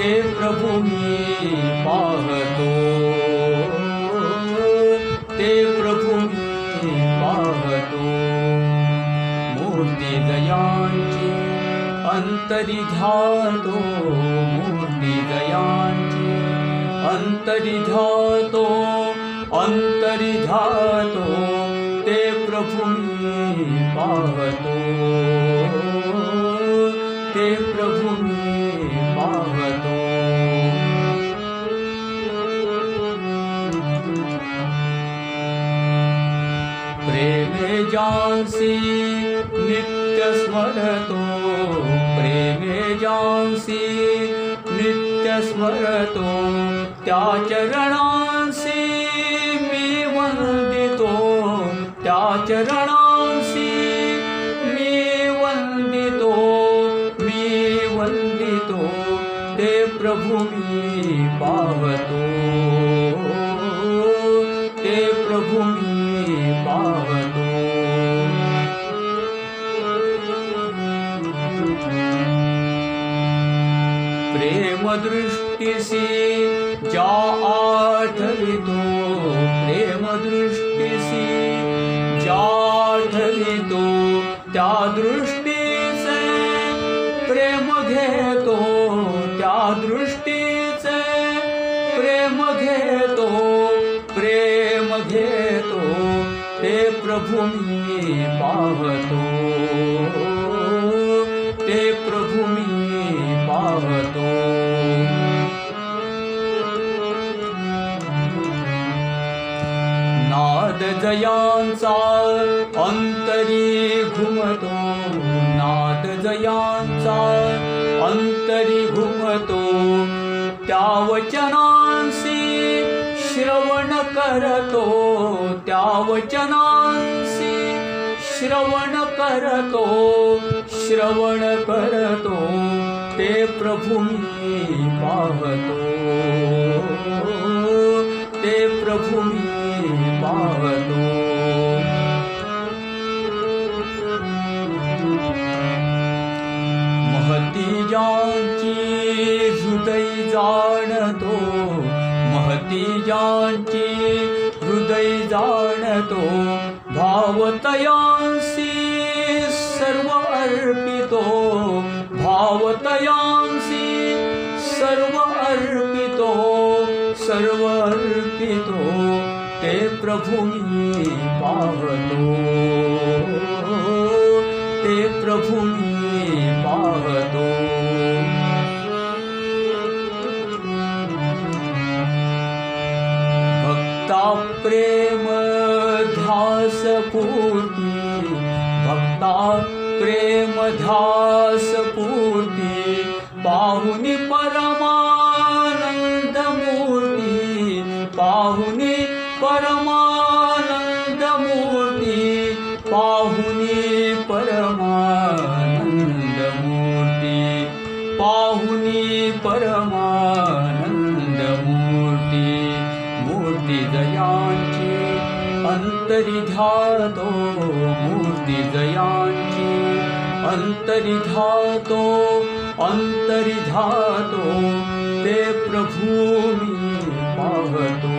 ते प्रभु पावे प्रभु पावतो मूर्तिदयाञ्च अन्तरि धातो मूर्निदयाञ्च अन्तरिधातो ते प्रभुं पाहतो। ते प्रभु प्रेमे जांसी नित्य स्मरतो प्रेमे जांसी नित्य स्मरतो त्या चरणांसी मी वंदितो त्या चरणांसी मी वंदितो मी वंदितो ते प्रभु मी पावतो। ते प्रभु मी पावतो। प्रेम दृष्टीसी ज्या आठवितो। प्रेम दृष्टीसी ज्या आठवितो। त्या दृष्टीचे प्रेम घेतो। त्या दृष्टीचे प्रेम घेतो। प्रेम घेतो। ते प्रभु मी पाहतो ते प्रभु मी नाद जयांचा अंतरी घुमतो। नाद जयांचा अंतरी घुमतो। त्या वचनांसी श्रवण करतो। त्या वचनांसी श्रवण करतो। श्रवण करतो ते प्रभु मी पाहतो ते प्रभु मी पाहतो महती ज्यांची हृदय जाणतो, महती ज्यांची हृदय जाणतो भावतयांसी सर्व अर्पितो। भावतयांसी सर्व अर्पितो सर्व अर्पितो, ते प्रभु मी पाहतो ते प्रभु मी पाहतो भक्ता प्रेम ध्यास पूर्ती भक्ता प्रेम ध्यास पाहुनि परमानन्द मूर्ति पाहु परमानन्द मूर्ति पाहुनि परमा नन्दमूर्ति पाहुनि परमानन्दमूर्ति मूर्तिदया अन्तरि धातु मूर्तिदया ध्यातो ते प्रभूमि मी